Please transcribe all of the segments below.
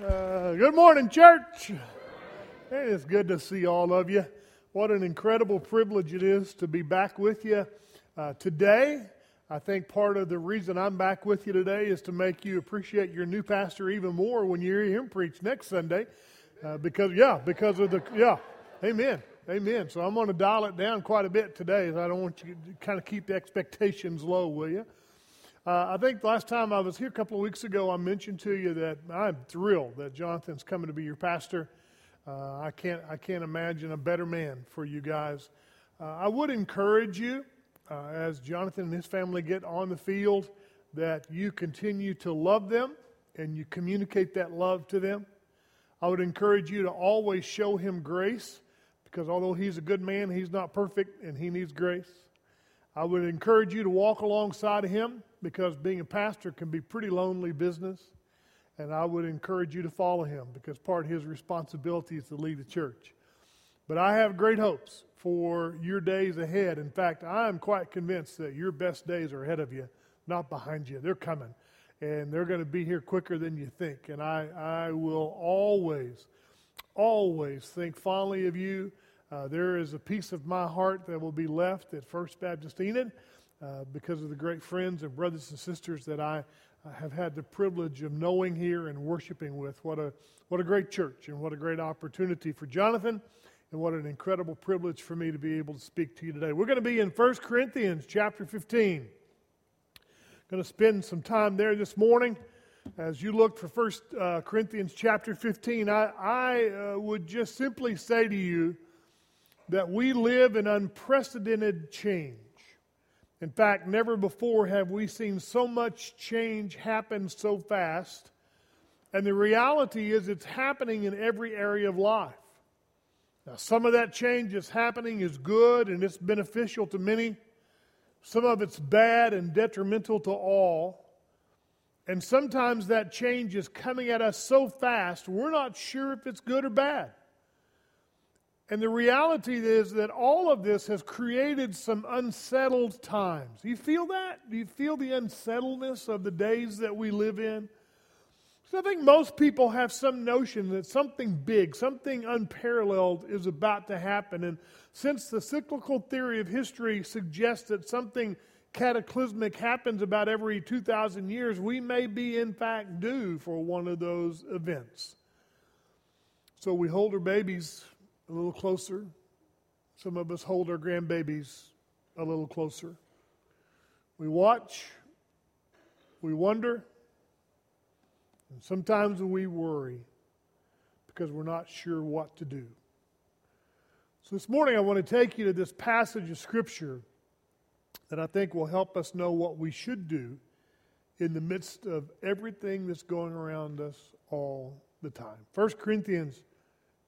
Uh, good morning, church. It is good to see all of you. What an incredible privilege it is to be back with you uh, today. I think part of the reason I'm back with you today is to make you appreciate your new pastor even more when you hear him preach next Sunday. Uh, because, yeah, because of the, yeah, amen, amen. So I'm going to dial it down quite a bit today. I don't want you to kind of keep the expectations low, will you? Uh, I think last time I was here a couple of weeks ago, I mentioned to you that I'm thrilled that Jonathan's coming to be your pastor. Uh, I can't I can't imagine a better man for you guys. Uh, I would encourage you uh, as Jonathan and his family get on the field that you continue to love them and you communicate that love to them. I would encourage you to always show him grace because although he's a good man, he's not perfect and he needs grace. I would encourage you to walk alongside of him because being a pastor can be pretty lonely business. And I would encourage you to follow him because part of his responsibility is to lead the church. But I have great hopes for your days ahead. In fact, I am quite convinced that your best days are ahead of you, not behind you. They're coming. And they're going to be here quicker than you think. And I, I will always, always think fondly of you. Uh, there is a piece of my heart that will be left at First Baptist Enid uh, because of the great friends and brothers and sisters that I have had the privilege of knowing here and worshiping with. What a, what a great church and what a great opportunity for Jonathan and what an incredible privilege for me to be able to speak to you today. We're going to be in 1 Corinthians chapter 15. Going to spend some time there this morning. As you look for 1 uh, Corinthians chapter 15, I, I uh, would just simply say to you that we live in unprecedented change. In fact, never before have we seen so much change happen so fast. And the reality is, it's happening in every area of life. Now, some of that change that's happening is good and it's beneficial to many. Some of it's bad and detrimental to all. And sometimes that change is coming at us so fast, we're not sure if it's good or bad. And the reality is that all of this has created some unsettled times. Do you feel that? Do you feel the unsettledness of the days that we live in? So I think most people have some notion that something big, something unparalleled is about to happen. And since the cyclical theory of history suggests that something cataclysmic happens about every 2,000 years, we may be, in fact, due for one of those events. So we hold our babies a little closer. Some of us hold our grandbabies a little closer. We watch, we wonder, and sometimes we worry because we're not sure what to do. So this morning I want to take you to this passage of Scripture that I think will help us know what we should do in the midst of everything that's going around us all the time. 1 Corinthians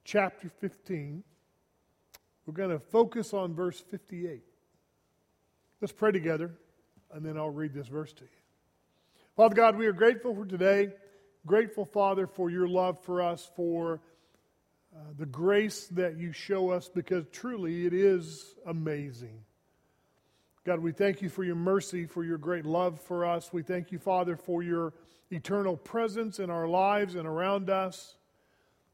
chapter 15. We're going to focus on verse 58. Let's pray together, and then I'll read this verse to you. Father God, we are grateful for today. Grateful, Father, for your love for us, for uh, the grace that you show us, because truly it is amazing. God, we thank you for your mercy, for your great love for us. We thank you, Father, for your eternal presence in our lives and around us.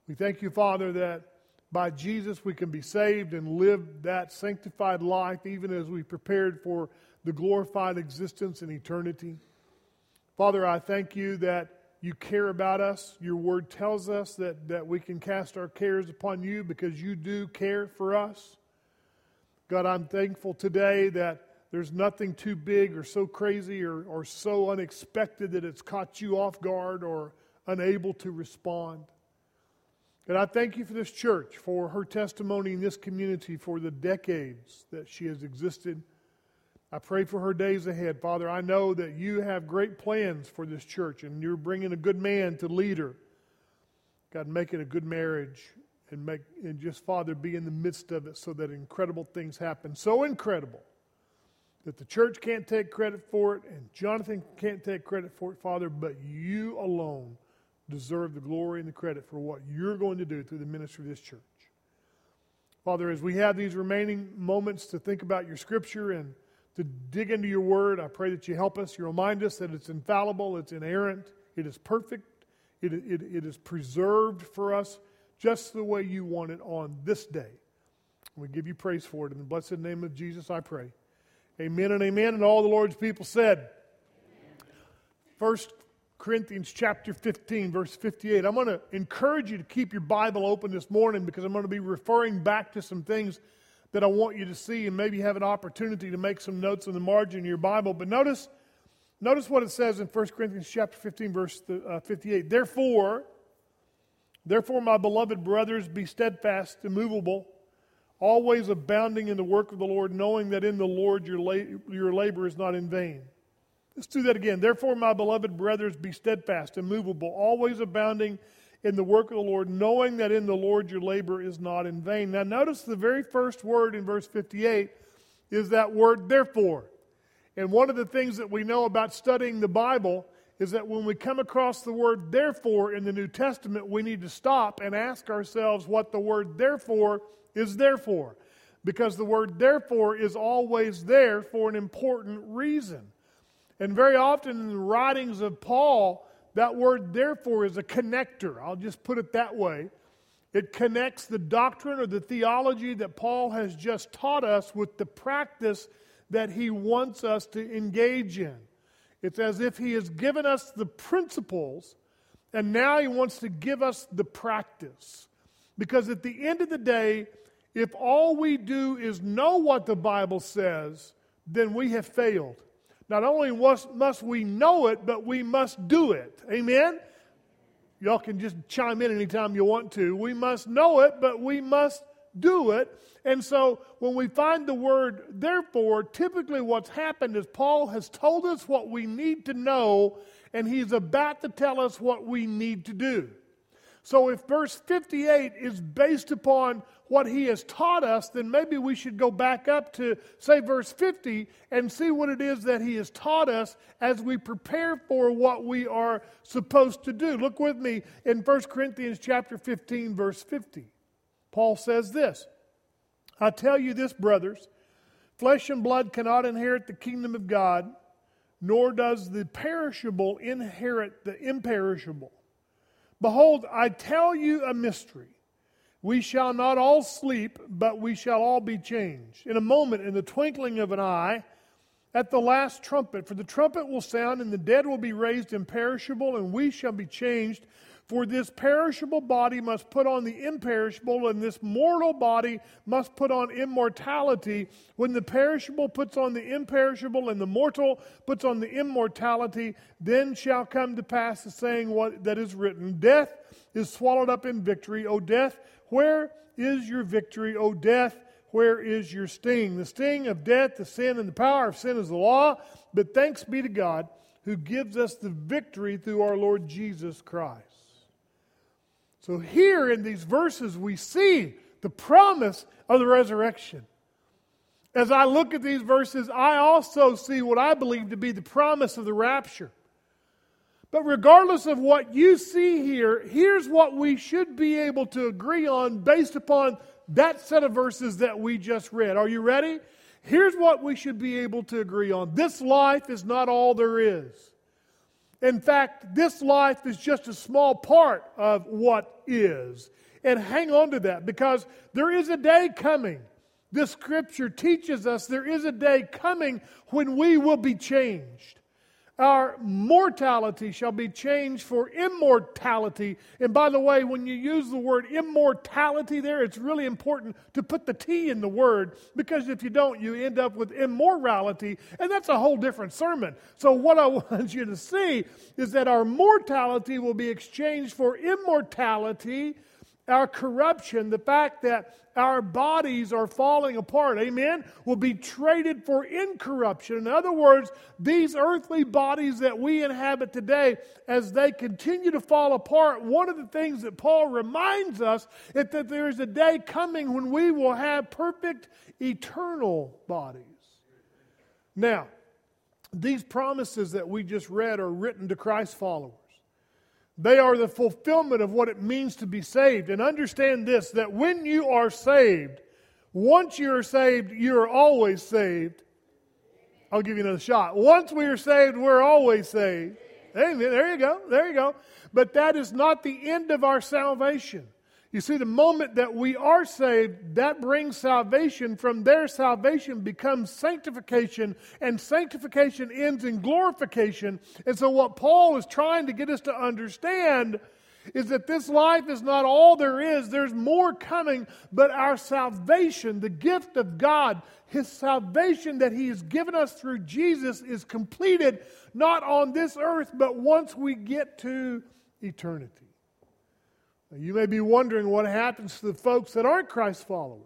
We thank you, Father, that by Jesus we can be saved and live that sanctified life even as we prepared for the glorified existence in eternity. Father, I thank you that you care about us. Your word tells us that, that we can cast our cares upon you because you do care for us. God, I'm thankful today that there's nothing too big or so crazy or, or so unexpected that it's caught you off guard or unable to respond. And I thank you for this church, for her testimony in this community for the decades that she has existed. I pray for her days ahead. Father, I know that you have great plans for this church and you're bringing a good man to lead her. God, make it a good marriage and make and just Father be in the midst of it so that incredible things happen. So incredible that the church can't take credit for it and Jonathan can't take credit for it, Father, but you alone deserve the glory and the credit for what you're going to do through the ministry of this church. Father, as we have these remaining moments to think about your scripture and to dig into your word, I pray that you help us. You remind us that it's infallible, it's inerrant, it is perfect, It, it, it is preserved for us just the way you want it on this day. We give you praise for it. In the blessed name of Jesus, I pray. Amen and amen. And all the Lord's people said. First Corinthians chapter 15, verse 58. I'm going to encourage you to keep your Bible open this morning because I'm going to be referring back to some things that I want you to see and maybe have an opportunity to make some notes in the margin of your Bible. But notice, notice what it says in 1 Corinthians chapter 15, verse uh, 58. Therefore, therefore, my beloved brothers, be steadfast, immovable, always abounding in the work of the Lord, knowing that in the Lord your, la- your labor is not in vain. Let's do that again. Therefore, my beloved brothers, be steadfast, immovable, always abounding in the work of the Lord, knowing that in the Lord your labor is not in vain. Now, notice the very first word in verse 58 is that word, therefore. And one of the things that we know about studying the Bible is that when we come across the word therefore in the New Testament, we need to stop and ask ourselves what the word therefore is there for. Because the word therefore is always there for an important reason. And very often in the writings of Paul, that word, therefore, is a connector. I'll just put it that way. It connects the doctrine or the theology that Paul has just taught us with the practice that he wants us to engage in. It's as if he has given us the principles and now he wants to give us the practice. Because at the end of the day, if all we do is know what the Bible says, then we have failed. Not only must we know it, but we must do it. Amen? Y'all can just chime in anytime you want to. We must know it, but we must do it. And so when we find the word therefore, typically what's happened is Paul has told us what we need to know, and he's about to tell us what we need to do. So if verse 58 is based upon what he has taught us, then maybe we should go back up to, say, verse 50 and see what it is that he has taught us as we prepare for what we are supposed to do. Look with me in 1 Corinthians chapter 15, verse 50. Paul says this I tell you this, brothers, flesh and blood cannot inherit the kingdom of God, nor does the perishable inherit the imperishable. Behold, I tell you a mystery. We shall not all sleep, but we shall all be changed. In a moment, in the twinkling of an eye, at the last trumpet, for the trumpet will sound, and the dead will be raised imperishable, and we shall be changed. For this perishable body must put on the imperishable, and this mortal body must put on immortality. When the perishable puts on the imperishable, and the mortal puts on the immortality, then shall come to pass the saying what, that is written Death is swallowed up in victory. O death, where is your victory? O death, where is your sting? The sting of death, the sin, and the power of sin is the law, but thanks be to God who gives us the victory through our Lord Jesus Christ. So, here in these verses, we see the promise of the resurrection. As I look at these verses, I also see what I believe to be the promise of the rapture. But regardless of what you see here, here's what we should be able to agree on based upon that set of verses that we just read. Are you ready? Here's what we should be able to agree on this life is not all there is. In fact, this life is just a small part of what is. And hang on to that because there is a day coming. This scripture teaches us there is a day coming when we will be changed our mortality shall be changed for immortality. And by the way, when you use the word immortality there, it's really important to put the T in the word because if you don't, you end up with immorality, and that's a whole different sermon. So, what I want you to see is that our mortality will be exchanged for immortality our corruption, the fact that our bodies are falling apart, amen, will be traded for incorruption. In other words, these earthly bodies that we inhabit today, as they continue to fall apart, one of the things that Paul reminds us is that there is a day coming when we will have perfect eternal bodies. Now, these promises that we just read are written to Christ followers. They are the fulfillment of what it means to be saved. And understand this that when you are saved, once you are saved, you are always saved. I'll give you another shot. Once we are saved, we're always saved. Amen. There you go. There you go. But that is not the end of our salvation. You see, the moment that we are saved, that brings salvation. From there, salvation becomes sanctification, and sanctification ends in glorification. And so, what Paul is trying to get us to understand is that this life is not all there is. There's more coming, but our salvation, the gift of God, His salvation that He has given us through Jesus, is completed not on this earth, but once we get to eternity. Now, you may be wondering what happens to the folks that aren't Christ followers.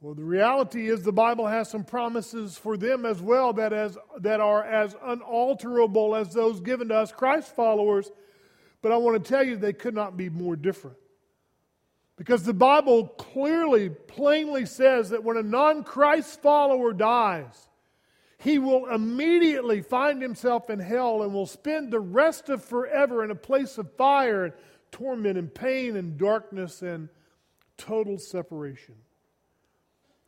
Well, the reality is the Bible has some promises for them as well that, as, that are as unalterable as those given to us Christ followers but I want to tell you they could not be more different. Because the Bible clearly, plainly says that when a non Christ follower dies, he will immediately find himself in hell and will spend the rest of forever in a place of fire and torment and pain and darkness and total separation.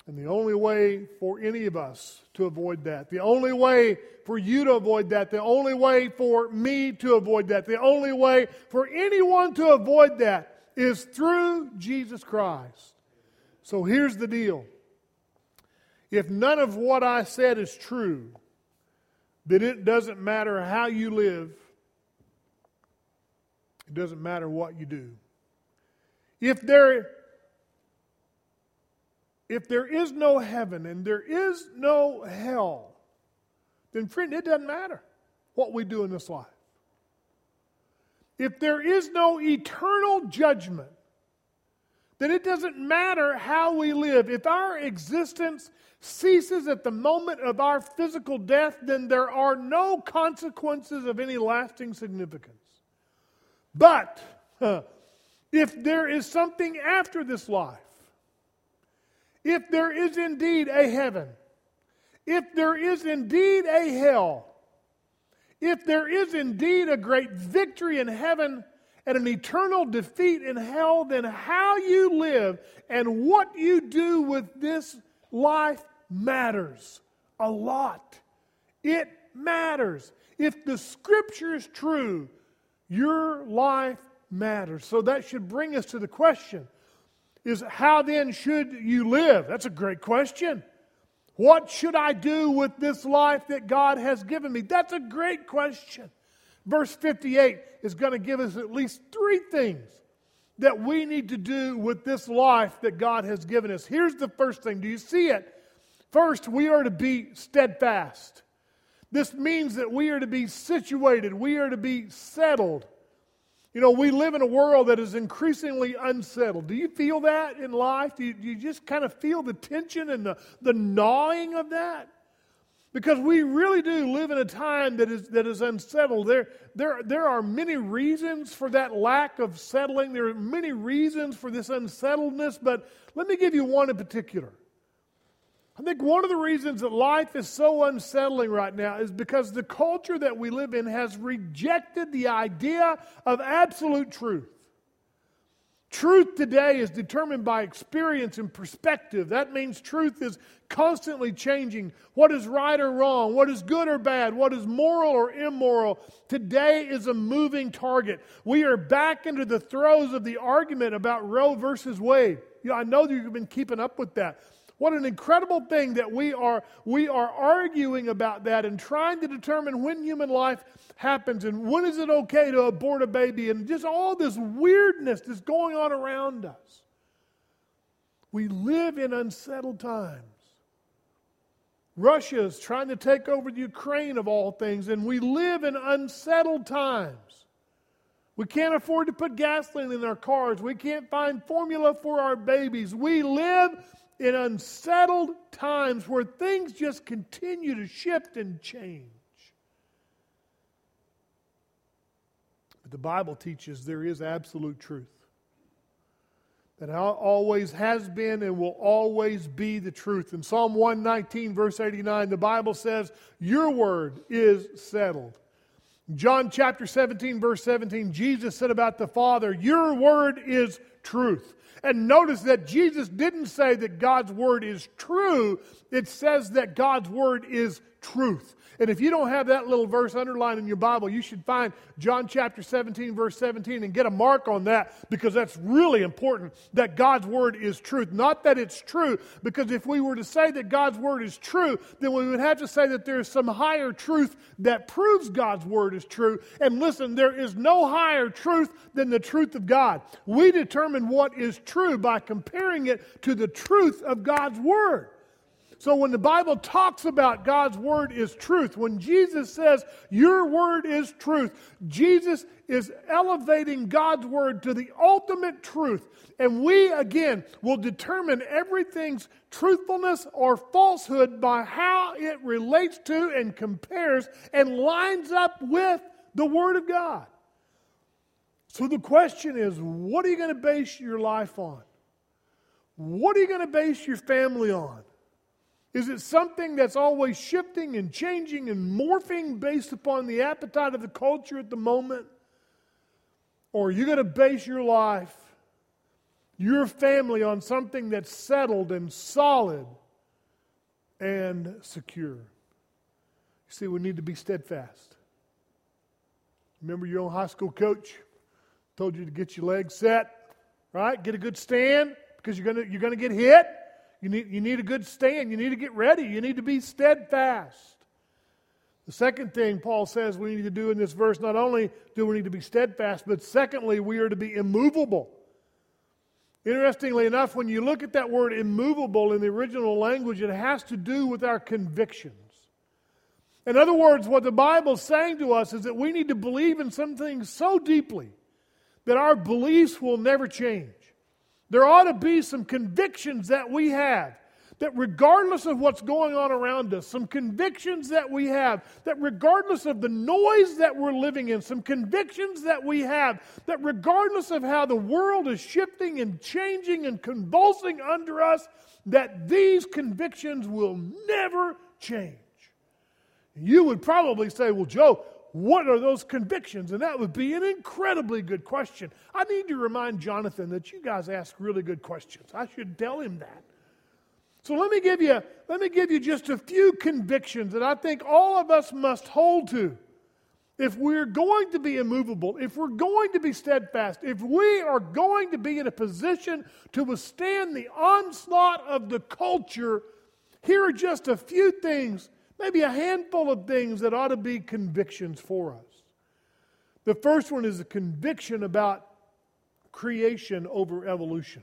And the only way for any of us to avoid that, the only way for you to avoid that, the only way for me to avoid that, the only way for anyone to avoid that is through Jesus Christ. So here's the deal. If none of what I said is true, then it doesn't matter how you live, it doesn't matter what you do. If there if there is no heaven and there is no hell, then, friend, it doesn't matter what we do in this life. If there is no eternal judgment, then it doesn't matter how we live. If our existence ceases at the moment of our physical death, then there are no consequences of any lasting significance. But if there is something after this life, if there is indeed a heaven, if there is indeed a hell, if there is indeed a great victory in heaven and an eternal defeat in hell, then how you live and what you do with this life matters a lot. It matters. If the scripture is true, your life matters. So that should bring us to the question is how then should you live? That's a great question. What should I do with this life that God has given me? That's a great question. Verse 58 is going to give us at least three things that we need to do with this life that God has given us. Here's the first thing. Do you see it? First, we are to be steadfast. This means that we are to be situated, we are to be settled. You know, we live in a world that is increasingly unsettled. Do you feel that in life? Do you, do you, just kind of feel the tension and the, the gnawing of that? Because we really do live in a time that is, that is unsettled. There, there, there are many reasons for that lack of settling. There are many reasons for this unsettledness, but let me give you one in particular. I think one of the reasons that life is so unsettling right now is because the culture that we live in has rejected the idea of absolute truth. Truth today is determined by experience and perspective. That means truth is constantly changing. What is right or wrong? What is good or bad? What is moral or immoral? Today is a moving target. We are back into the throes of the argument about Roe versus Wade. You know, I know that you've been keeping up with that. What an incredible thing that we are, we are arguing about that and trying to determine when human life happens and when is it okay to abort a baby and just all this weirdness that's going on around us. We live in unsettled times. Russia is trying to take over the Ukraine of all things, and we live in unsettled times. We can't afford to put gasoline in our cars. We can't find formula for our babies. We live in unsettled times where things just continue to shift and change. But the Bible teaches there is absolute truth. That always has been and will always be the truth. In Psalm 119, verse 89, the Bible says, Your word is settled. John chapter 17, verse 17, Jesus said about the Father, Your word is truth. And notice that Jesus didn't say that God's word is true, it says that God's word is truth. And if you don't have that little verse underlined in your Bible, you should find John chapter 17, verse 17, and get a mark on that because that's really important that God's word is truth. Not that it's true, because if we were to say that God's word is true, then we would have to say that there is some higher truth that proves God's word is true. And listen, there is no higher truth than the truth of God. We determine what is true by comparing it to the truth of God's word. So when the Bible talks about God's word is truth, when Jesus says your word is truth, Jesus is elevating God's word to the ultimate truth. And we, again, will determine everything's truthfulness or falsehood by how it relates to and compares and lines up with the word of God. So the question is what are you going to base your life on? What are you going to base your family on? Is it something that's always shifting and changing and morphing based upon the appetite of the culture at the moment? Or are you going to base your life, your family, on something that's settled and solid and secure? You see, we need to be steadfast. Remember your own high school coach told you to get your legs set, right? Get a good stand because you're going to, you're going to get hit. You need, you need a good stand. You need to get ready. You need to be steadfast. The second thing Paul says we need to do in this verse not only do we need to be steadfast, but secondly, we are to be immovable. Interestingly enough, when you look at that word immovable in the original language, it has to do with our convictions. In other words, what the Bible's saying to us is that we need to believe in something so deeply that our beliefs will never change. There ought to be some convictions that we have that regardless of what's going on around us, some convictions that we have, that regardless of the noise that we're living in, some convictions that we have, that regardless of how the world is shifting and changing and convulsing under us, that these convictions will never change. You would probably say, Well, Joe, what are those convictions? And that would be an incredibly good question. I need to remind Jonathan that you guys ask really good questions. I should tell him that. So let me give you let me give you just a few convictions that I think all of us must hold to. If we're going to be immovable, if we're going to be steadfast, if we are going to be in a position to withstand the onslaught of the culture, here are just a few things maybe a handful of things that ought to be convictions for us. The first one is a conviction about creation over evolution.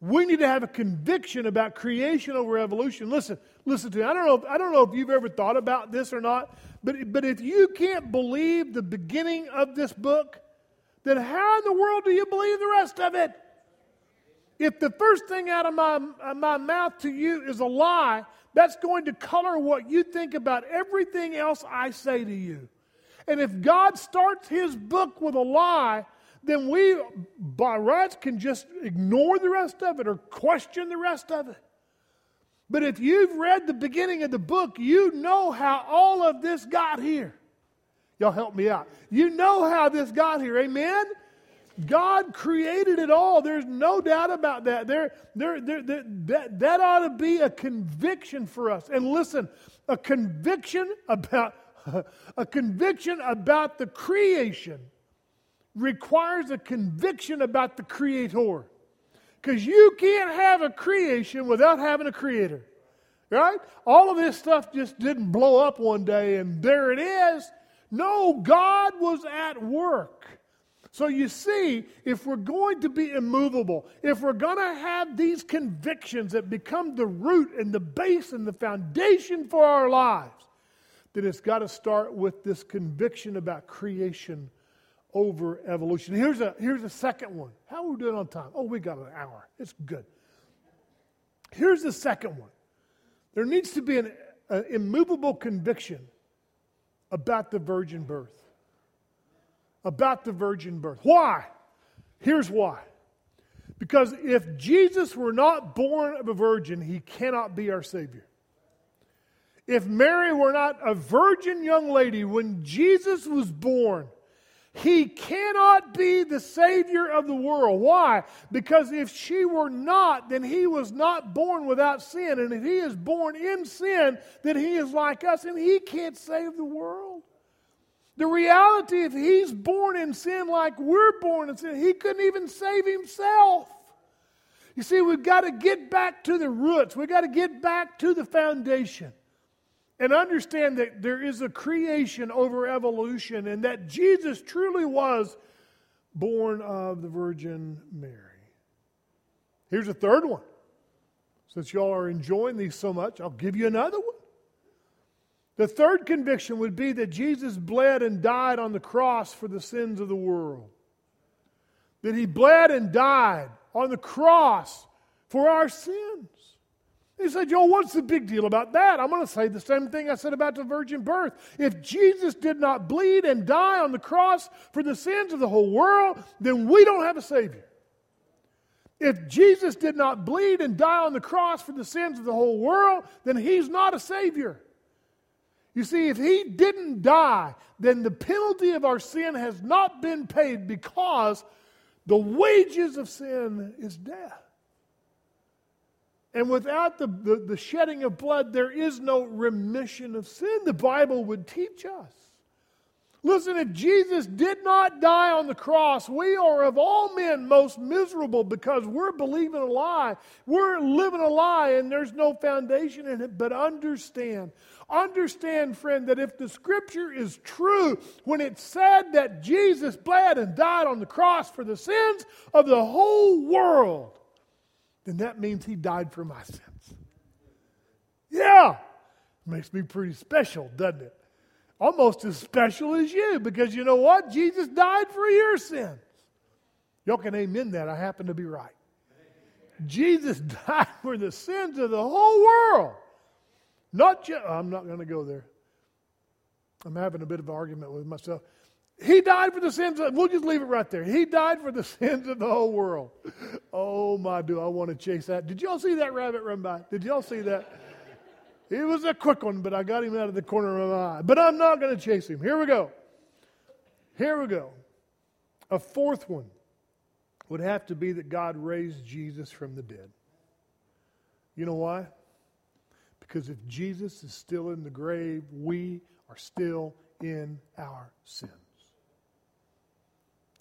We need to have a conviction about creation over evolution. Listen, listen to me. I don't know if, I don't know if you've ever thought about this or not, but, but if you can't believe the beginning of this book, then how in the world do you believe the rest of it? If the first thing out of my, my mouth to you is a lie, that's going to color what you think about everything else I say to you. And if God starts his book with a lie, then we, by rights, can just ignore the rest of it or question the rest of it. But if you've read the beginning of the book, you know how all of this got here. Y'all help me out. You know how this got here. Amen? God created it all. There's no doubt about that. There, there, there, there, that, that ought to be a conviction for us. And listen, a conviction about a conviction about the creation requires a conviction about the creator. Because you can't have a creation without having a creator. Right? All of this stuff just didn't blow up one day and there it is. No, God was at work. So you see, if we're going to be immovable, if we're going to have these convictions that become the root and the base and the foundation for our lives, then it's got to start with this conviction about creation over evolution. Here's a, here's a second one. How are we doing on time? Oh, we got an hour. It's good. Here's the second one. There needs to be an, an immovable conviction about the virgin birth about the virgin birth. Why? Here's why. Because if Jesus were not born of a virgin, he cannot be our Savior. If Mary were not a virgin young lady when Jesus was born, He cannot be the Savior of the world. Why? Because if she were not, then he was not born without sin. And if he is born in sin, then he is like us and he can't save the world. The reality, if he's born in sin like we're born in sin, he couldn't even save himself. You see, we've got to get back to the roots, we've got to get back to the foundation and understand that there is a creation over evolution and that Jesus truly was born of the Virgin Mary. Here's a third one. Since y'all are enjoying these so much, I'll give you another one. The third conviction would be that Jesus bled and died on the cross for the sins of the world. That he bled and died on the cross for our sins. He said, Joe, what's the big deal about that? I'm going to say the same thing I said about the virgin birth. If Jesus did not bleed and die on the cross for the sins of the whole world, then we don't have a Savior. If Jesus did not bleed and die on the cross for the sins of the whole world, then he's not a Savior. You see, if he didn't die, then the penalty of our sin has not been paid because the wages of sin is death. And without the, the, the, shedding of blood, there is no remission of sin, the Bible would teach us. Listen, if Jesus did not die on the cross, we are of all men most miserable because we're believing a lie. We're living a lie and there's no foundation in it. But understand, understand, friend, that if the scripture is true, when it said that Jesus bled and died on the cross for the sins of the whole world, then that means he died for my sins. Yeah, makes me pretty special, doesn't it? Almost as special as you, because you know what? Jesus died for your sins. Y'all can amen that. I happen to be right. Jesus died for the sins of the whole world. Not just, oh, I'm not going to go there. I'm having a bit of an argument with myself. He died for the sins of, we'll just leave it right there. He died for the sins of the whole world. Oh my, do I want to chase that. Did y'all see that rabbit run by? Did y'all see that? It was a quick one, but I got him out of the corner of my eye. But I'm not going to chase him. Here we go. Here we go. A fourth one would have to be that God raised Jesus from the dead. You know why? Because if Jesus is still in the grave, we are still in our sins.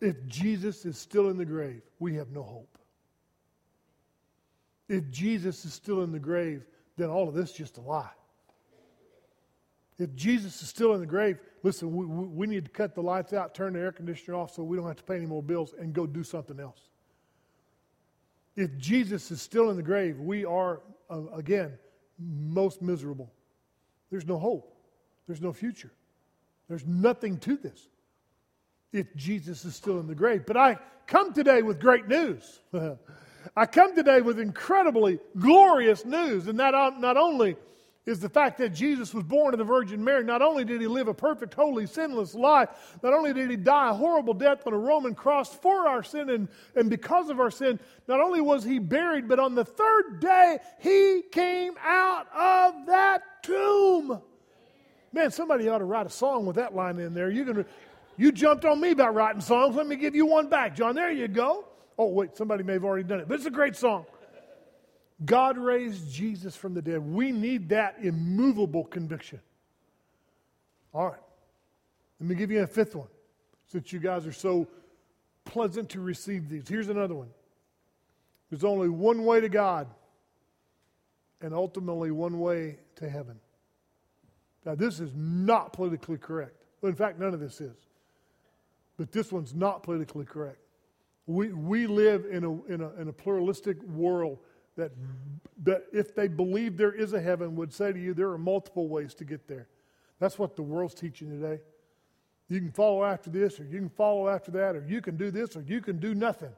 If Jesus is still in the grave, we have no hope. If Jesus is still in the grave, then all of this is just a lie. If Jesus is still in the grave, listen, we, we need to cut the lights out, turn the air conditioner off so we don't have to pay any more bills and go do something else. If Jesus is still in the grave, we are, uh, again, most miserable. There's no hope, there's no future, there's nothing to this if Jesus is still in the grave. But I come today with great news. I come today with incredibly glorious news, and that uh, not only is the fact that Jesus was born of the Virgin Mary. Not only did he live a perfect, holy, sinless life, not only did he die a horrible death on a Roman cross for our sin and, and because of our sin, not only was he buried, but on the third day he came out of that tomb. Man, somebody ought to write a song with that line in there. You can you jumped on me about writing songs. Let me give you one back, John. There you go. Oh, wait, somebody may have already done it, but it's a great song. God raised Jesus from the dead. We need that immovable conviction. All right. Let me give you a fifth one since you guys are so pleasant to receive these. Here's another one there's only one way to God and ultimately one way to heaven. Now, this is not politically correct. In fact, none of this is. But this one's not politically correct. We, we live in a, in, a, in a pluralistic world that, that, if they believe there is a heaven, would say to you there are multiple ways to get there. That's what the world's teaching today. You can follow after this, or you can follow after that, or you can do this, or you can do nothing.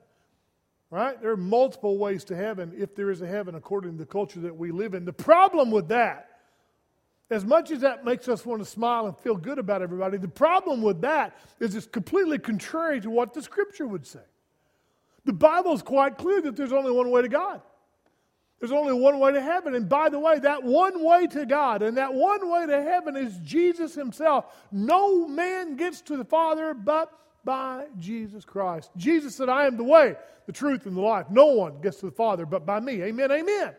Right? There are multiple ways to heaven if there is a heaven according to the culture that we live in. The problem with that as much as that makes us want to smile and feel good about everybody, the problem with that is it's completely contrary to what the scripture would say. The Bible is quite clear that there's only one way to God. There's only one way to heaven. And by the way, that one way to God and that one way to heaven is Jesus Himself. No man gets to the Father but by Jesus Christ. Jesus said, I am the way, the truth, and the life. No one gets to the Father but by me. Amen, amen.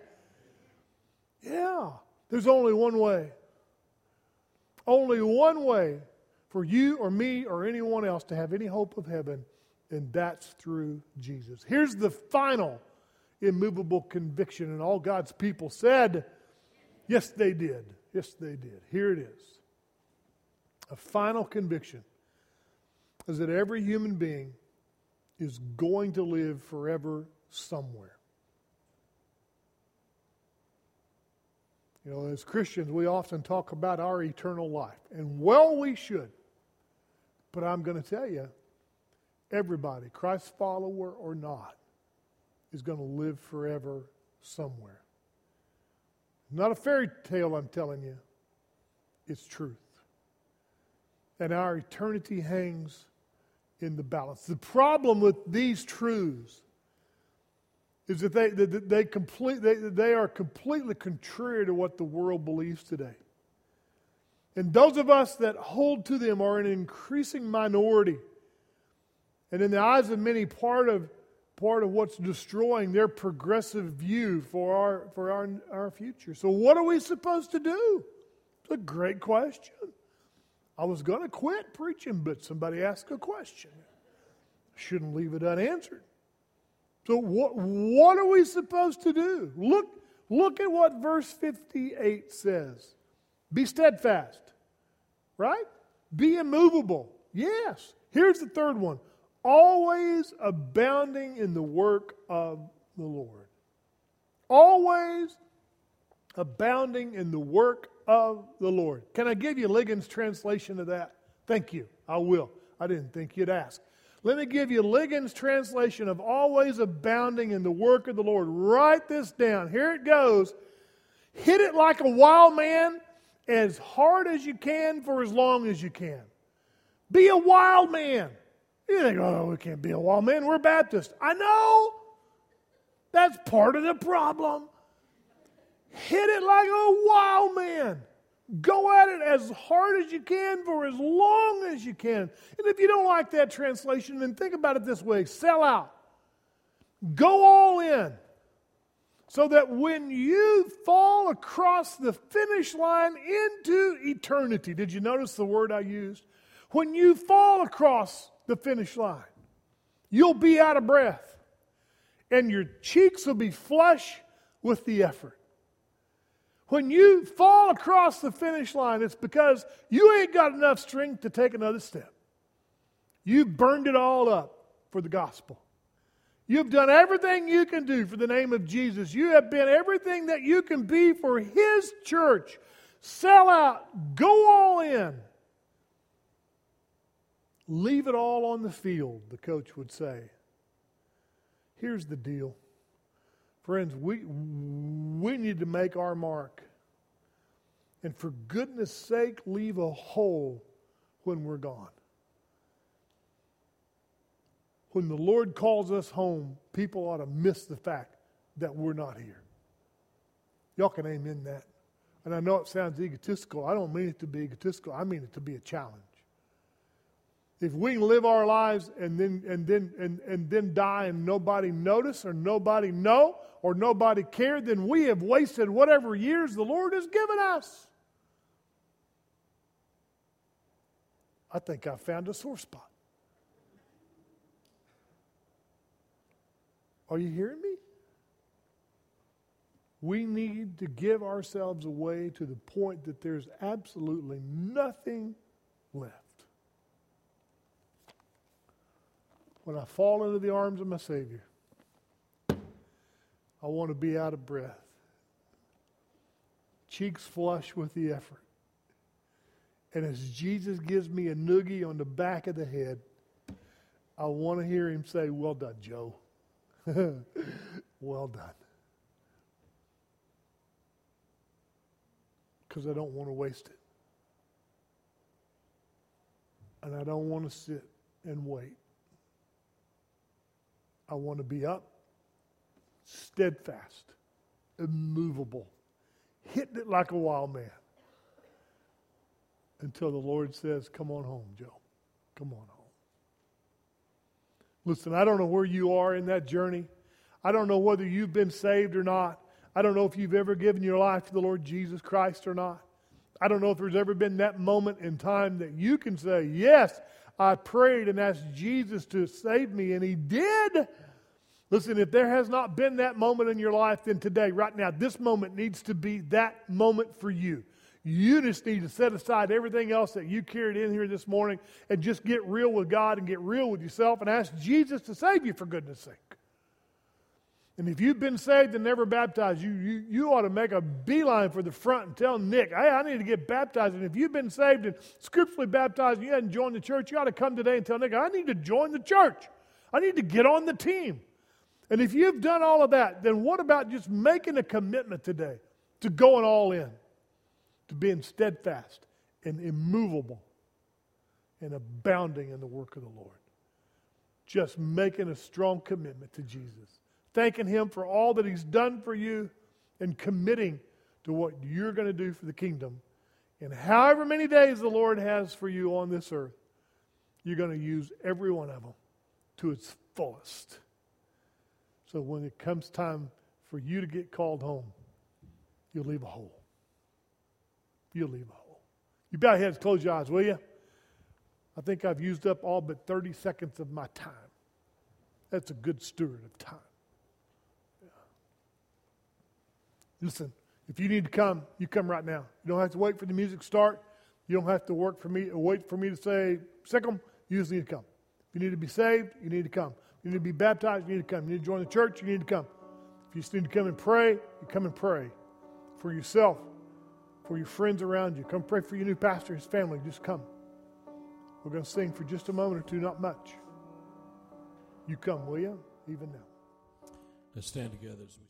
Yeah, there's only one way. Only one way for you or me or anyone else to have any hope of heaven, and that's through Jesus. Here's the final immovable conviction, and all God's people said, Yes, they did. Yes, they did. Here it is. A final conviction is that every human being is going to live forever somewhere. You know, as Christians, we often talk about our eternal life, and well, we should. But I'm going to tell you, everybody, Christ follower or not, is going to live forever somewhere. Not a fairy tale, I'm telling you. It's truth. And our eternity hangs in the balance. The problem with these truths is that they, that they, complete, they, they are completely contrary to what the world believes today. And those of us that hold to them are an increasing minority. And in the eyes of many, part of, part of what's destroying their progressive view for, our, for our, our future. So, what are we supposed to do? It's a great question. I was going to quit preaching, but somebody asked a question. Shouldn't leave it unanswered. So, what, what are we supposed to do? Look, look at what verse 58 says Be steadfast, right? Be immovable. Yes. Here's the third one always abounding in the work of the Lord. Always abounding in the work of the Lord. Can I give you Ligon's translation of that? Thank you. I will. I didn't think you'd ask. Let me give you Ligon's translation of always abounding in the work of the Lord. Write this down. Here it goes. Hit it like a wild man as hard as you can for as long as you can. Be a wild man. You think, oh, we can't be a wild man. We're Baptist. I know. That's part of the problem. Hit it like a wild man. Go at it as hard as you can for as long as you can. And if you don't like that translation, then think about it this way sell out. Go all in. So that when you fall across the finish line into eternity, did you notice the word I used? When you fall across the finish line, you'll be out of breath and your cheeks will be flush with the effort. When you fall across the finish line, it's because you ain't got enough strength to take another step. You've burned it all up for the gospel. You've done everything you can do for the name of Jesus. You have been everything that you can be for His church. Sell out, go all in. Leave it all on the field, the coach would say. Here's the deal. Friends, we, we need to make our mark. And for goodness sake, leave a hole when we're gone. When the Lord calls us home, people ought to miss the fact that we're not here. Y'all can amen that. And I know it sounds egotistical. I don't mean it to be egotistical, I mean it to be a challenge. If we can live our lives and then and then and, and then die and nobody notice or nobody know or nobody care, then we have wasted whatever years the Lord has given us. I think I found a sore spot. Are you hearing me? We need to give ourselves away to the point that there's absolutely nothing left. When I fall into the arms of my Savior, I want to be out of breath, cheeks flush with the effort. And as Jesus gives me a noogie on the back of the head, I want to hear him say, Well done, Joe. well done. Because I don't want to waste it. And I don't want to sit and wait. I want to be up, steadfast, immovable, hitting it like a wild man until the Lord says, Come on home, Joe. Come on home. Listen, I don't know where you are in that journey. I don't know whether you've been saved or not. I don't know if you've ever given your life to the Lord Jesus Christ or not. I don't know if there's ever been that moment in time that you can say, Yes, I prayed and asked Jesus to save me, and He did. Listen, if there has not been that moment in your life, then today, right now, this moment needs to be that moment for you. You just need to set aside everything else that you carried in here this morning and just get real with God and get real with yourself and ask Jesus to save you for goodness sake. And if you've been saved and never baptized, you, you, you ought to make a beeline for the front and tell Nick, hey, I need to get baptized. And if you've been saved and scripturally baptized and you hadn't joined the church, you ought to come today and tell Nick, I need to join the church. I need to get on the team. And if you've done all of that, then what about just making a commitment today to going all in, to being steadfast and immovable and abounding in the work of the Lord? Just making a strong commitment to Jesus thanking Him for all that He's done for you, and committing to what you're going to do for the kingdom. And however many days the Lord has for you on this earth, you're going to use every one of them to its fullest. So when it comes time for you to get called home, you'll leave a hole. You'll leave a hole. You bow your heads, close your eyes, will you? I think I've used up all but 30 seconds of my time. That's a good steward of time. Listen, if you need to come, you come right now. You don't have to wait for the music to start. You don't have to work for me, or wait for me to say, Sickle, you just need to come. If you need to be saved, you need to come. If you need to be baptized, you need to come. You need to join the church, you need to come. If you just need to come and pray, you come and pray for yourself, for your friends around you. Come pray for your new pastor, his family. Just come. We're going to sing for just a moment or two, not much. You come, will you? Even now. Let's stand together as we